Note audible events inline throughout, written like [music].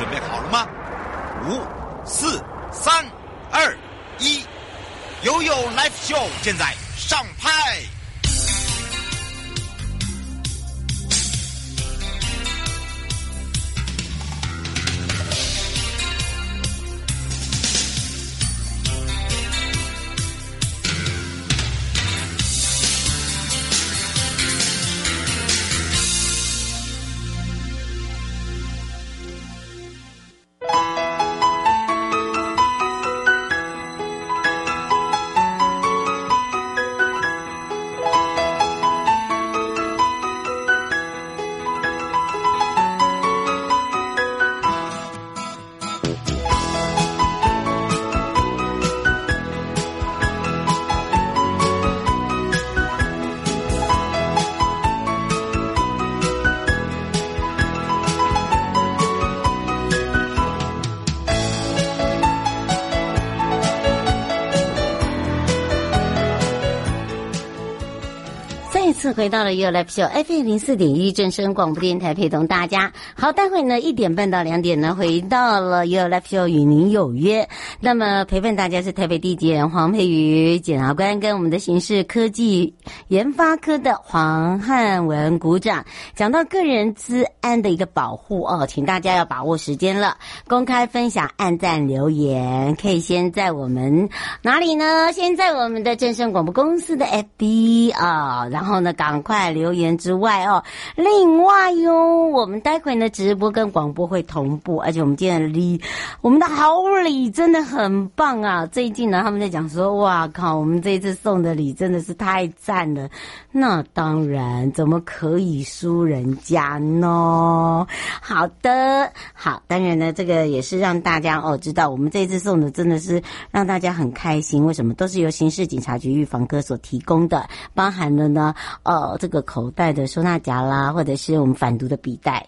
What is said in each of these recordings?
准备好了吗？五、四、三、二、一，悠悠 Live Show 现在回到了 You Live Show FM 零四点一正声广播电台，陪同大家。好，待会呢一点半到两点呢，回到了 You Live Show 与您有约。那么陪伴大家是台北地检黄佩瑜检察官跟我们的刑事科技研发科的黄汉文股长，讲到个人资安的一个保护哦，请大家要把握时间了，公开分享、按赞、留言，可以先在我们哪里呢？先在我们的正声广播公司的 FB 啊、然后呢。赶快留言之外哦，另外哟，我们待会呢直播跟广播会同步，而且我们今天的礼，我们的好礼真的很棒啊！最近呢，他们在讲说，哇靠，我们这一次送的礼真的是太赞了。那当然，怎么可以输人家呢？好的，好，当然呢，这个也是让大家哦知道，我们这一次送的真的是让大家很开心。为什么？都是由刑事警察局预防科所提供的，包含了呢。呃，这个口袋的收纳夹啦，或者是我们反毒的笔袋，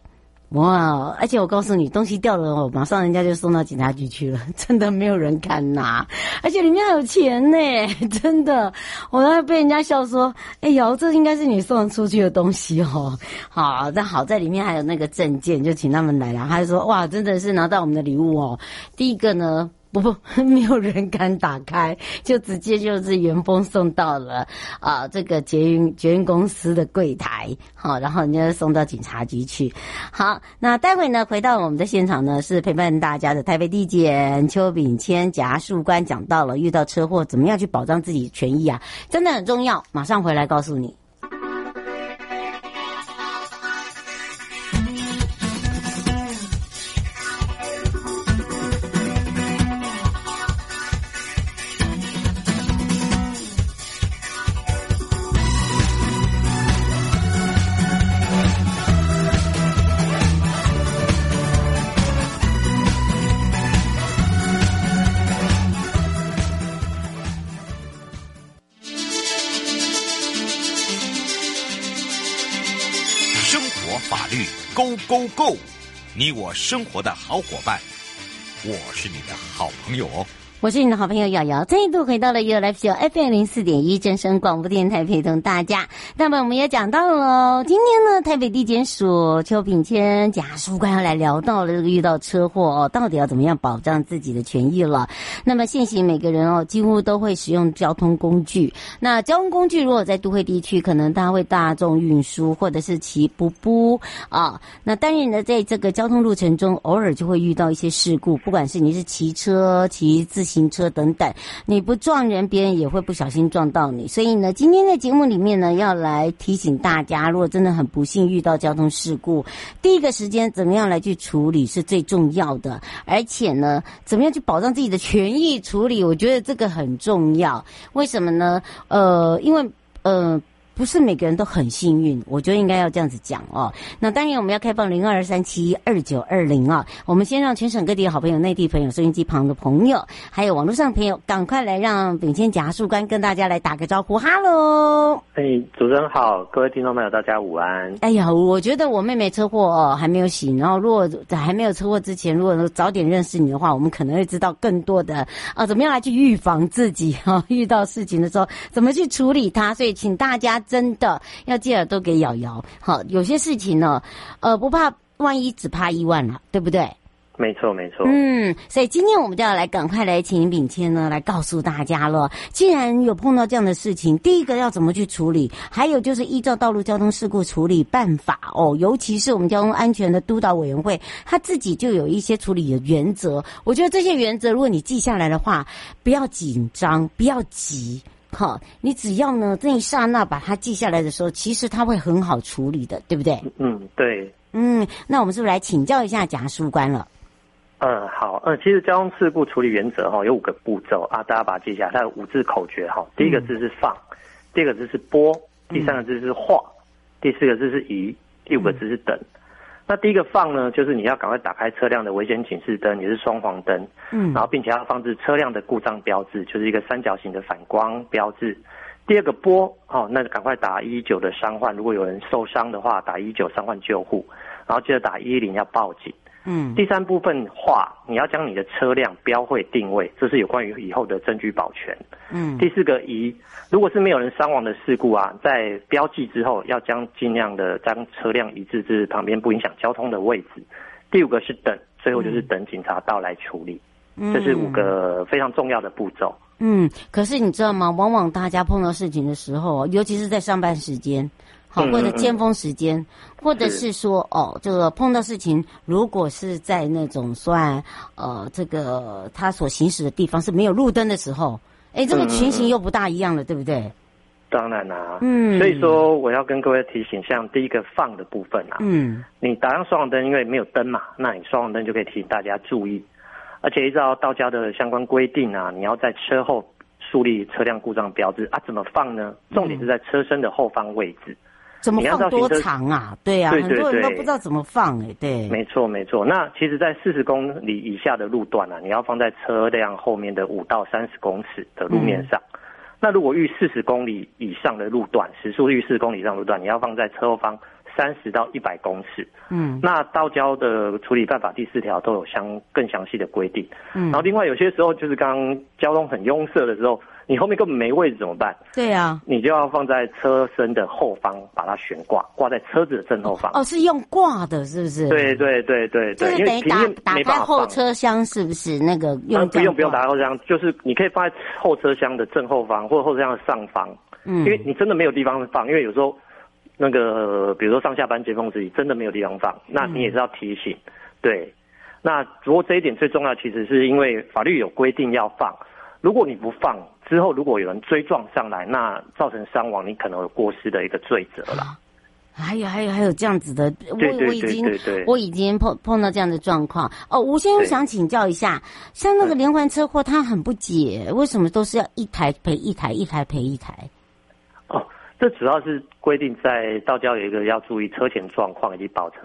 哇！而且我告诉你，东西掉了哦，马上人家就送到警察局去了，[laughs] 真的没有人敢拿，而且里面还有钱呢，[laughs] 真的，我要被人家笑说：“哎呦，这应该是你送出去的东西哦。[laughs] ”好，但好在里面还有那个证件，就请他们来了。他就说：“哇，真的是拿到我们的礼物哦。”第一个呢。不 [laughs] 不，没有人敢打开，就直接就是原封送到了啊，这个捷运捷运公司的柜台，好，然后人家送到警察局去。好，那待会呢，回到我们的现场呢，是陪伴大家的台北地检邱炳谦检察官讲到了，遇到车祸怎么样去保障自己权益啊，真的很重要。马上回来告诉你。Go Go，你我生活的好伙伴，我是你的好朋友哦。我是你的好朋友瑶瑶，再度回到了 You Live Show FM 零四点一正声广播电台，陪同大家。那么我们也讲到了，今天呢，台北地检署邱炳谦检察官要来聊到了这个遇到车祸哦，到底要怎么样保障自己的权益了。那么现行每个人哦，几乎都会使用交通工具。那交通工具如果在都会地区，可能他会大众运输或者是骑步步啊。那当然呢，在这个交通路程中，偶尔就会遇到一些事故，不管是你是骑车、骑自行行车等等，你不撞人，别人也会不小心撞到你。所以呢，今天在节目里面呢，要来提醒大家，如果真的很不幸遇到交通事故，第一个时间怎么样来去处理是最重要的。而且呢，怎么样去保障自己的权益处理，我觉得这个很重要。为什么呢？呃，因为呃。不是每个人都很幸运，我觉得应该要这样子讲哦。那当然，我们要开放零二三七二九二零啊。我们先让全省各地的好朋友、内地朋友、收音机旁的朋友，还有网络上的朋友，赶快来让炳谦检察官跟大家来打个招呼。哈喽，哎，主持人好，各位听众朋友，大家午安。哎呀，我觉得我妹妹车祸哦还没有醒，然后如果在还没有车祸之前，如果早点认识你的话，我们可能会知道更多的啊，怎么样来去预防自己哈、啊，遇到事情的时候怎么去处理它。所以，请大家。真的要借耳朵给瑶瑶，好，有些事情呢，呃，不怕万一，只怕一万了，对不对？没错，没错。嗯，所以今天我们就要来赶快来请炳谦呢来告诉大家了。既然有碰到这样的事情，第一个要怎么去处理？还有就是依照道路交通事故处理办法哦，尤其是我们交通安全的督导委员会，他自己就有一些处理的原则。我觉得这些原则，如果你记下来的话，不要紧张，不要急，好，你只要呢这一刹那把它记下来的时候，其实它会很好处理的，对不对？嗯，对。嗯，那我们是不是来请教一下贾书官了？嗯，好，嗯，其实交通事故处理原则哈有五个步骤啊，大家把它记下来。它有五字口诀哈，第一个字是放，嗯、第二个字是拨，第三个字是画，嗯、第四个字是移，第五个字是等。嗯、那第一个放呢，就是你要赶快打开车辆的危险警示灯，也是双黄灯，嗯，然后并且要放置车辆的故障标志，就是一个三角形的反光标志。第二个拨，哦，那赶快打一一九的伤患，如果有人受伤的话，打一一九伤患救护，然后接着打一一零要报警。嗯，第三部分画，你要将你的车辆标会定位，这是有关于以后的证据保全。嗯，第四个移，如果是没有人伤亡的事故啊，在标记之后，要将尽量的将车辆移至至旁边不影响交通的位置。第五个是等，最后就是等警察到来处理。嗯，这是五个非常重要的步骤。嗯，可是你知道吗？往往大家碰到事情的时候，尤其是在上班时间。好，或者尖峰时间，或者是。说，哦，这个碰到事情，如果是在那种算，呃，这个他所行驶的地方是没有路灯的时候，哎，这个情形又不大一样了，嗯、对不对？当然啦、啊，嗯，所以说我要跟各位提醒，像第一个放的部分啊，嗯，你打上双黄灯，因为没有灯嘛，那你双黄灯就可以提醒大家注意，而且依照道家的相关规定啊，你要在车后树立车辆故障标志啊，怎么放呢？重点是在车身的后方位置。怎么放多长啊？对呀、啊，很多人都不知道怎么放哎、欸。对，没错没错。那其实，在四十公里以下的路段啊，你要放在车辆后面的五到三十公尺的路面上。嗯、那如果遇四十公里以上的路段，时速遇四十公里以上的路段，你要放在车后方三十到一百公尺。嗯，那道交的处理办法第四条都有相更详细的规定。嗯，然后另外有些时候就是刚刚交通很拥塞的时候。你后面根本没位置怎么办？对呀、啊，你就要放在车身的后方，把它悬挂，挂在车子的正后方。哦，是用挂的，是不是？对对对对对，就是等于打打开后车厢，是不是那个用、嗯？不用不用打开后车厢，就是你可以放在后车厢的正后方，或者后车厢的上方。嗯，因为你真的没有地方放，因为有时候那个比如说上下班尖峰时期真的没有地方放，那你也是要提醒。嗯、对，那不过这一点最重要，其实是因为法律有规定要放，如果你不放。之后，如果有人追撞上来，那造成伤亡，你可能有过失的一个罪责了。还有，还有，还有这样子的，我我已经我已经碰碰到这样的状况。哦，吴先生想请教一下，像那个连环车祸，他很不解，为什么都是要一台赔一台，一台赔一台？哦，这主要是规定在道交有一个要注意车前状况以及保持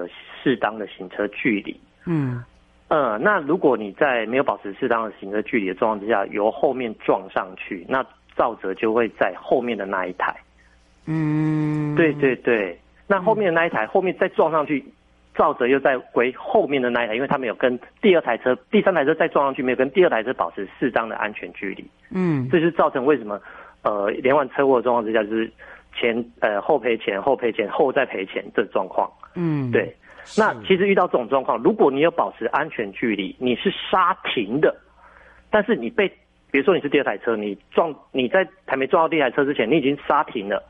适当的行车距离。嗯。呃，那如果你在没有保持适当的行车距离的状况之下，由后面撞上去，那肇责就会在后面的那一台。嗯，对对对，那后面的那一台，嗯、后面再撞上去，肇责又再归后面的那一台，因为他没有跟第二台车、第三台车再撞上去，没有跟第二台车保持适当的安全距离。嗯，这就是造成为什么呃连环车祸的状况之下，就是前呃后赔钱、后赔钱、后再赔钱这状况。嗯，对。那其实遇到这种状况，如果你有保持安全距离，你是刹停的，但是你被，比如说你是第二台车，你撞，你在还没撞到第一台车之前，你已经刹停了，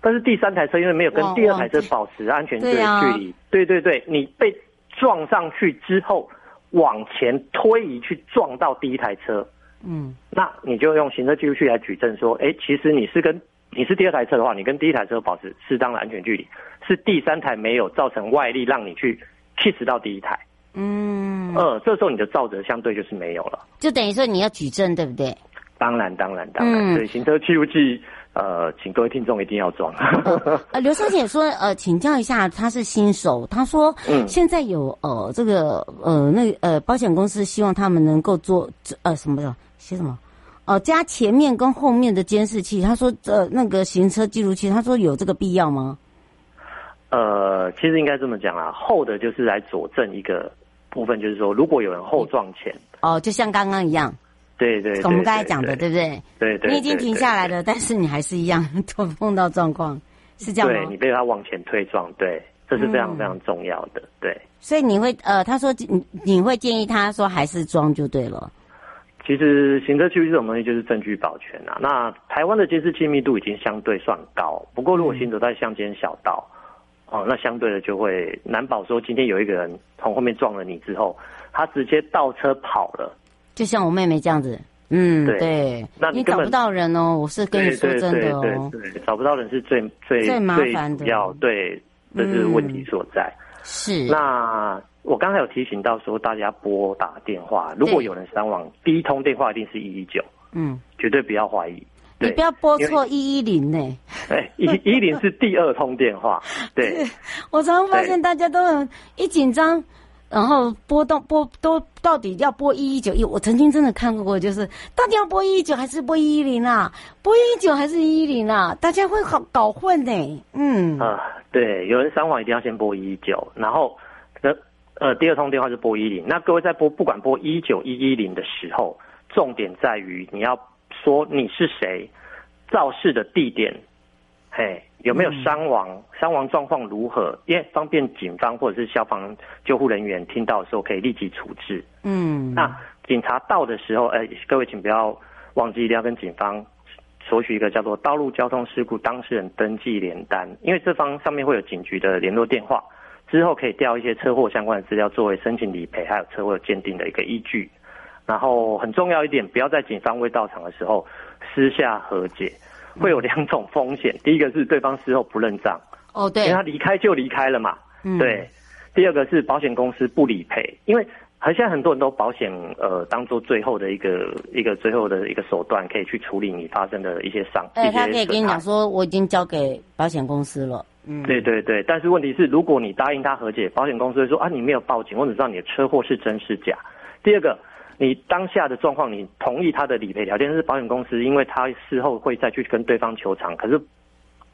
但是第三台车因为没有跟第二台车保持安全距离，哦哦对，对对对，你被撞上去之后往前推移去撞到第一台车，嗯，那你就用行车记录器来举证说，哎，其实你是跟。你是第二台车的话，你跟第一台车保持适当的安全距离，是第三台没有造成外力让你去 kiss 到第一台。嗯，呃，这时候你的造责相对就是没有了，就等于说你要举证，对不对？当然，当然，当然。所以、嗯、行车记录器，呃，请各位听众一定要装。[laughs] 呃，刘小姐说，呃，请教一下，她是新手，她说，嗯，现在有呃这个呃那呃保险公司希望他们能够做呃什么的写什么？哦，加前面跟后面的监视器，他说呃那个行车记录器，他说有这个必要吗？呃，其实应该这么讲啦，后的就是来佐证一个部分，就是说如果有人后撞前，哦，就像刚刚一样，对对，我们刚才讲的，对不对？对对，你已经停下来了，但是你还是一样碰碰到状况，是这样吗？对，你被他往前推撞，对，这是非常非常重要的，对。所以你会呃，他说你你会建议他说还是装就对了。其实行车记录这种东西就是证据保全啊。那台湾的监视器密度已经相对算高，不过如果行走在乡间小道，哦、那相对的就会难保说今天有一个人从后面撞了你之后，他直接倒车跑了。就像我妹妹这样子，嗯，对，对。那你，你找不到人哦，我是跟你说真的哦，对对，对，对，找不到人是最最最麻烦的，要对，这是问题所在。嗯、是，那我刚才有提醒到说，大家拨打电话，如果有人伤亡，第一通电话一定是一一九，嗯，绝对不要怀疑，你不要拨错一一零呢，哎，一一零是第二通电话，[laughs] 对，我常常发现大家都很一紧张。然后拨动拨都到底要拨一一九一？我曾经真的看过，就是到底要拨一一九还是拨一一零啊？拨一一九还是一一零啊？大家会好搞混呢。嗯啊，对，有人伤亡一定要先拨一一九，然后呃呃第二通电话是拨一零。那各位在拨不管拨一九一一零的时候，重点在于你要说你是谁，肇事的地点，嘿。有没有伤亡？伤亡状况如何？因为方便警方或者是消防救护人员听到的时候可以立即处置。嗯，那警察到的时候，哎，各位请不要忘记一定要跟警方索取一个叫做《道路交通事故当事人登记联单》，因为这方上面会有警局的联络电话，之后可以调一些车祸相关的资料作为申请理赔还有车祸鉴定的一个依据。然后很重要一点，不要在警方未到场的时候私下和解。会有两种风险，第一个是对方事后不认账，哦对，因为他离开就离开了嘛，嗯，对。第二个是保险公司不理赔，因为好像很多人都保险呃当做最后的一个一个最后的一个手段，可以去处理你发生的一些伤。对，他可以跟你讲说我已经交给保险公司了，嗯，对对对。但是问题是，如果你答应他和解，保险公司会说啊你没有报警，我只知道你的车祸是真是假。第二个。你当下的状况，你同意他的理赔条件是保险公司，因为他事后会再去跟对方求偿，可是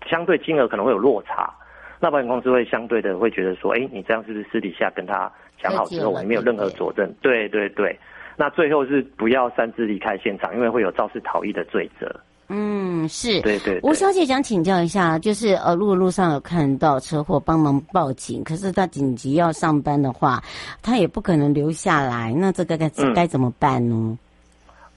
相对金额可能会有落差，那保险公司会相对的会觉得说，哎，你这样是不是私底下跟他讲好之后，我没有任何佐证？对对对，那最后是不要擅自离开现场，因为会有肇事逃逸的罪责。嗯，是，对，对对。吴小姐想请教一下，就是呃，路路上有看到车祸，帮忙报警，可是他紧急要上班的话，他也不可能留下来，那这个该该怎么办呢？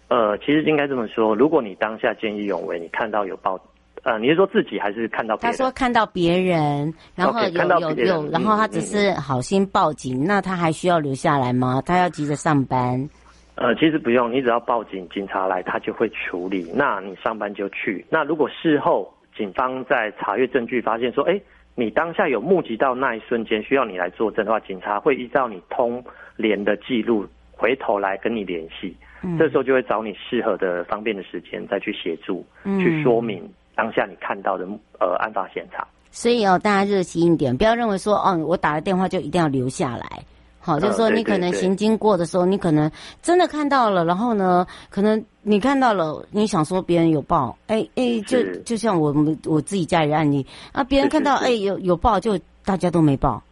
呃，其实应该这么说，如果你当下见义勇为，你看到有报，呃，你是说自己还是看到别人？他说看到别人，然后有、okay, 看到有有，然后他只是好心报警，嗯、那他还需要留下来吗？他要急着上班？呃，其实不用，你只要报警，警察来他就会处理。那你上班就去。那如果事后警方在查阅证据，发现说，哎，你当下有目击到那一瞬间需要你来作证的话，警察会依照你通联的记录回头来跟你联系。嗯，这时候就会找你适合的方便的时间再去协助，嗯，去说明当下你看到的呃案发现场。所以哦，大家热心一点，不要认为说，哦，我打了电话就一定要留下来。好，就是说你可能行经过的时候，你可能真的看到了，然后呢，可能你看到了，你想说别人有报，哎哎，就就像我们我自己家里案例啊，别人看到哎有有报，就大家都没报。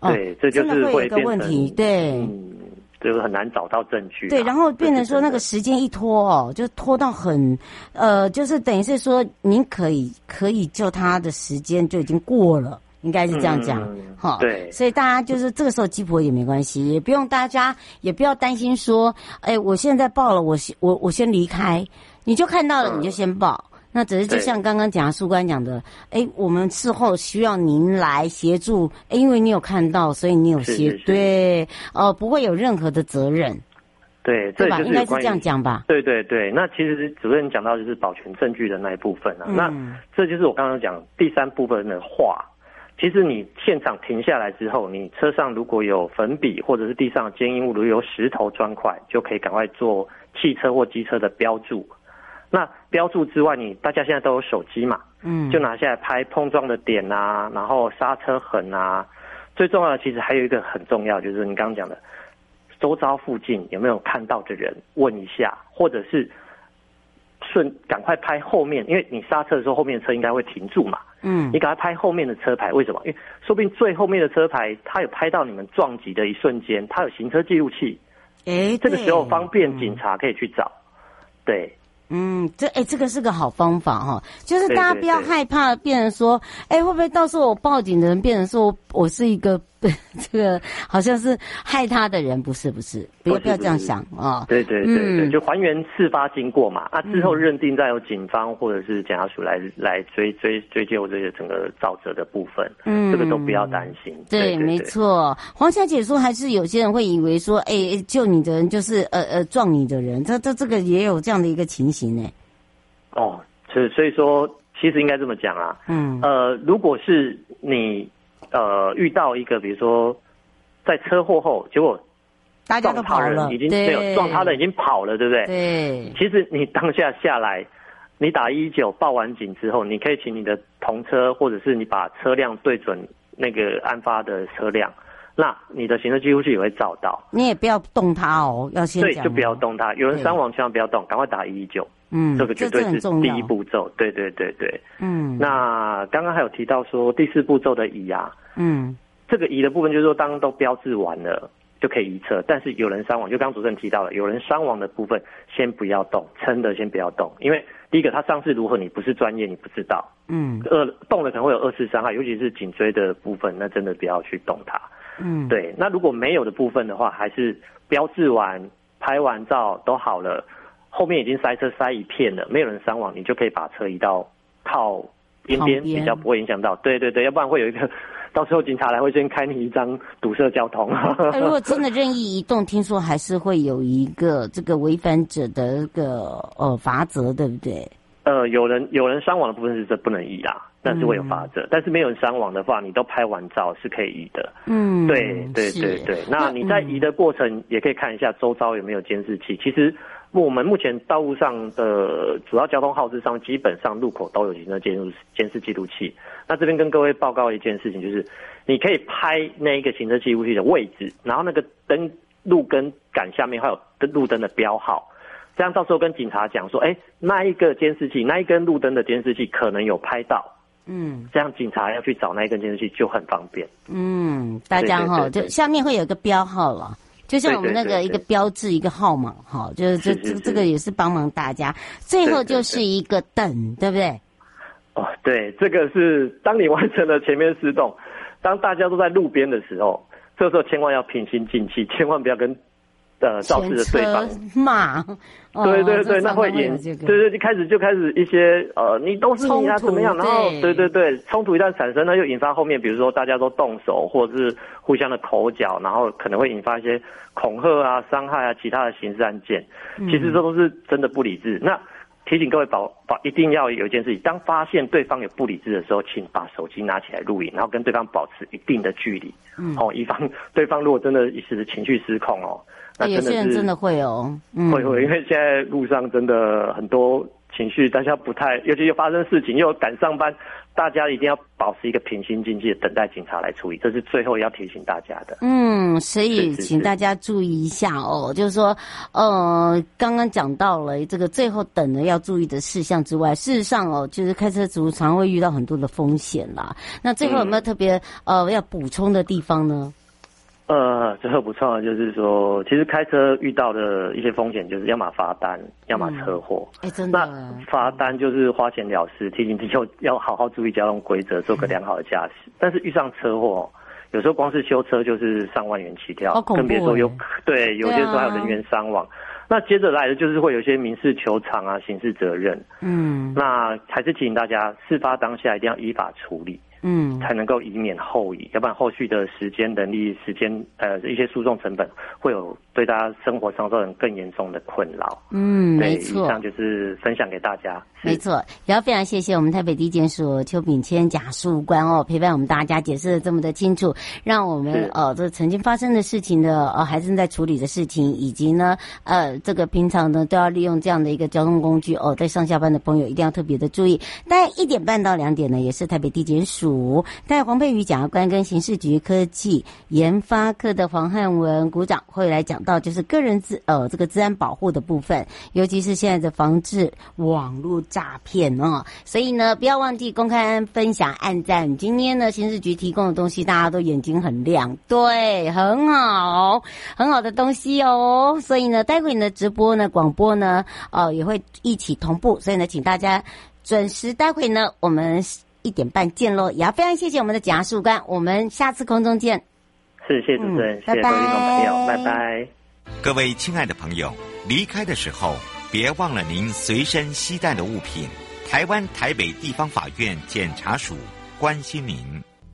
对，这就是会有一个问题，对，嗯，这个很难找到证据。对，然后变成说那个时间一拖哦，就拖到很，呃，就是等于是说您可以可以救他的时间就已经过了。应该是这样讲，哈、嗯，对，所以大家就是这个时候鸡婆也没关系，也不用大家也不要担心说，哎，我现在报了，我先我我先离开，你就看到了你就先报，嗯、那只是就像刚刚讲书官讲的，哎，我们事后需要您来协助，哎，因为你有看到，所以你有协，是是是对，呃，不会有任何的责任，对，对吧？应该是这样讲吧？对对对，那其实主任讲到就是保全证据的那一部分啊，嗯、那这就是我刚刚讲第三部分的话。其实你现场停下来之后，你车上如果有粉笔或者是地上坚硬物，如果有石头砖块，就可以赶快做汽车或机车的标注。那标注之外，你大家现在都有手机嘛，嗯，就拿下来拍碰撞的点啊，然后刹车痕啊。最重要的其实还有一个很重要，就是你刚刚讲的，周遭附近有没有看到的人，问一下，或者是。顺，赶快拍后面，因为你刹车的时候，后面的车应该会停住嘛。嗯，你赶快拍后面的车牌，为什么？因为说不定最后面的车牌，它有拍到你们撞击的一瞬间，它有行车记录器。哎，这个时候方便警察可以去找。嗯、对，嗯，这哎，这个是个好方法哈，就是大家不要害怕，变成说，哎，会不会到时候我报警的人变成说我是一个 [laughs] 这个好像是害他的人？不是，不是，不要不要这样想啊。对对对对，就还原事发经过嘛，啊，之后认定再由警方或者是检察署来来追追追究这个整个肇责的部分，嗯，这个都不要担心。对，没错。黄小姐说，还是有些人会以为说，哎，救你的人就是呃呃撞你的人，这这这个也有这样的一个情形呢。哦，所以所以说，其实应该这么讲啊，嗯，呃，如果是你呃遇到一个，比如说在车祸后，结果大家都跑了，已经没有撞他的已经跑了，对不对？对。其实你当下下来，你打一一九报完警之后，你可以请你的同车，或者是你把车辆对准那个案发的车辆。那你的行车记录器也会照到，你也不要动它哦，要先讲。对，就不要动它。有人伤亡，千万不要动，赶快打一一九。嗯，这个绝对是第一步骤。对对对对。嗯。那刚刚还有提到说第四步骤的乙啊，嗯，这个乙的部分就是说，当都标志完了就可以移车，但是有人伤亡，就刚刚主持人提到了，有人伤亡的部分先不要动，撑的先不要动，因为第一个他伤势如何，你不是专业，你不知道。嗯。二动了可能会有二次伤害，尤其是颈椎的部分，那真的不要去动它。嗯，对，那如果没有的部分的话，还是标志完、拍完照都好了，后面已经塞车塞一片了，没有人伤亡，你就可以把车移到靠边边，比较不会影响到。对对对，要不然会有一个，到时候警察来会先开你一张堵塞交通。那 [laughs] 如果真的任意移动，听说还是会有一个这个违反者的一个呃罚则，对不对？呃，有人有人伤亡的部分是这不能移啊。但是会有罚则，嗯、但是没有人伤亡的话，你都拍完照是可以移的。嗯，对对对对。那你在移的过程也可以看一下周遭有没有监视器。嗯、其实我们目前道路上的主要交通号志上，基本上路口都有行车监视监视记录器。那这边跟各位报告一件事情，就是你可以拍那一个行车记录器的位置，然后那个灯路灯杆下面还有路灯的标号，这样到时候跟警察讲说，哎，那一个监视器，那一根路灯的监视器可能有拍到。嗯，这样警察要去找那一根监视器就很方便。嗯，大家哈，就下面会有个标号了，就像我们那个一个标志一个号码哈，就是这这这个也是帮忙大家。最后就是一个等，对不对？哦，对，这个是当你完成了前面四栋，当大家都在路边的时候，这时候千万要平心静气，千万不要跟。呃，肇事的对方骂，对对对，那会引，对对，一开始就开始一些呃，你都是你啊，怎么样？然后对对对，冲突一旦产生，那又引发后面，比如说大家都动手，或者是互相的口角，然后可能会引发一些恐吓啊、伤害啊、其他的刑事案件。其实这都是真的不理智。那提醒各位保保，一定要有一件事情，当发现对方有不理智的时候，请把手机拿起来录影，然后跟对方保持一定的距离，嗯哦，以防对方如果真的一时情绪失控哦。那有些人真的会哦，嗯、会会，因为现在路上真的很多情绪，大家不太，尤其又发生事情又赶上班，大家一定要保持一个平心静气等待警察来处理，这是最后要提醒大家的。嗯，所以请大家注意一下哦，就是说，呃，刚刚讲到了这个最后等的要注意的事项之外，事实上哦，就是开车族常会遇到很多的风险啦。那最后有没有特别、嗯、呃要补充的地方呢？呃，最后补充的就是说，其实开车遇到的一些风险，就是要么罚单，要么车祸。哎、嗯，欸、真的。那罚单就是花钱了事，提醒你就要好好注意交通规则，做个良好的驾驶。嗯、但是遇上车祸，有时候光是修车就是上万元起跳，更别说有 [laughs] 对，有些时候还有人员伤亡。啊、那接着来的就是会有一些民事求偿啊、刑事责任。嗯，那还是提醒大家，事发当下一定要依法处理。嗯，才能够以免后移，要不然后续的时间、人力、时间，呃，一些诉讼成本会有对大家生活上造成更严重的困扰。嗯，对没错。以上就是分享给大家。没错，也要非常谢谢我们台北地检署邱炳谦贾树官哦，陪伴我们大家解释的这么的清楚，让我们是呃这曾经发生的事情的呃还正在处理的事情，以及呢呃这个平常呢都要利用这样的一个交通工具哦，在上下班的朋友一定要特别的注意。大概一点半到两点呢，也是台北地检署。带黄佩瑜检察官跟刑事局科技研发科的黄汉文股长会来讲到，就是个人资呃这个治安保护的部分，尤其是现在的防治网络诈骗哦。所以呢，不要忘记公开分享、按赞。今天呢，刑事局提供的东西，大家都眼睛很亮，对，很好，很好的东西哦。所以呢，待会你的，直播呢，广播呢，哦，也会一起同步。所以呢，请大家准时。待会呢，我们一点半见喽。也要非常谢谢我们的检察事官，我们下次空中见。是，谢谢主持人，谢谢各位听众朋友，拜拜。各位亲爱的朋友，离开的时候别忘了您随身携带的物品。台湾台北地方法院检察署关心您。